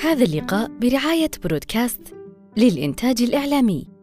هذا اللقاء برعاية برودكاست للإنتاج الإعلامي.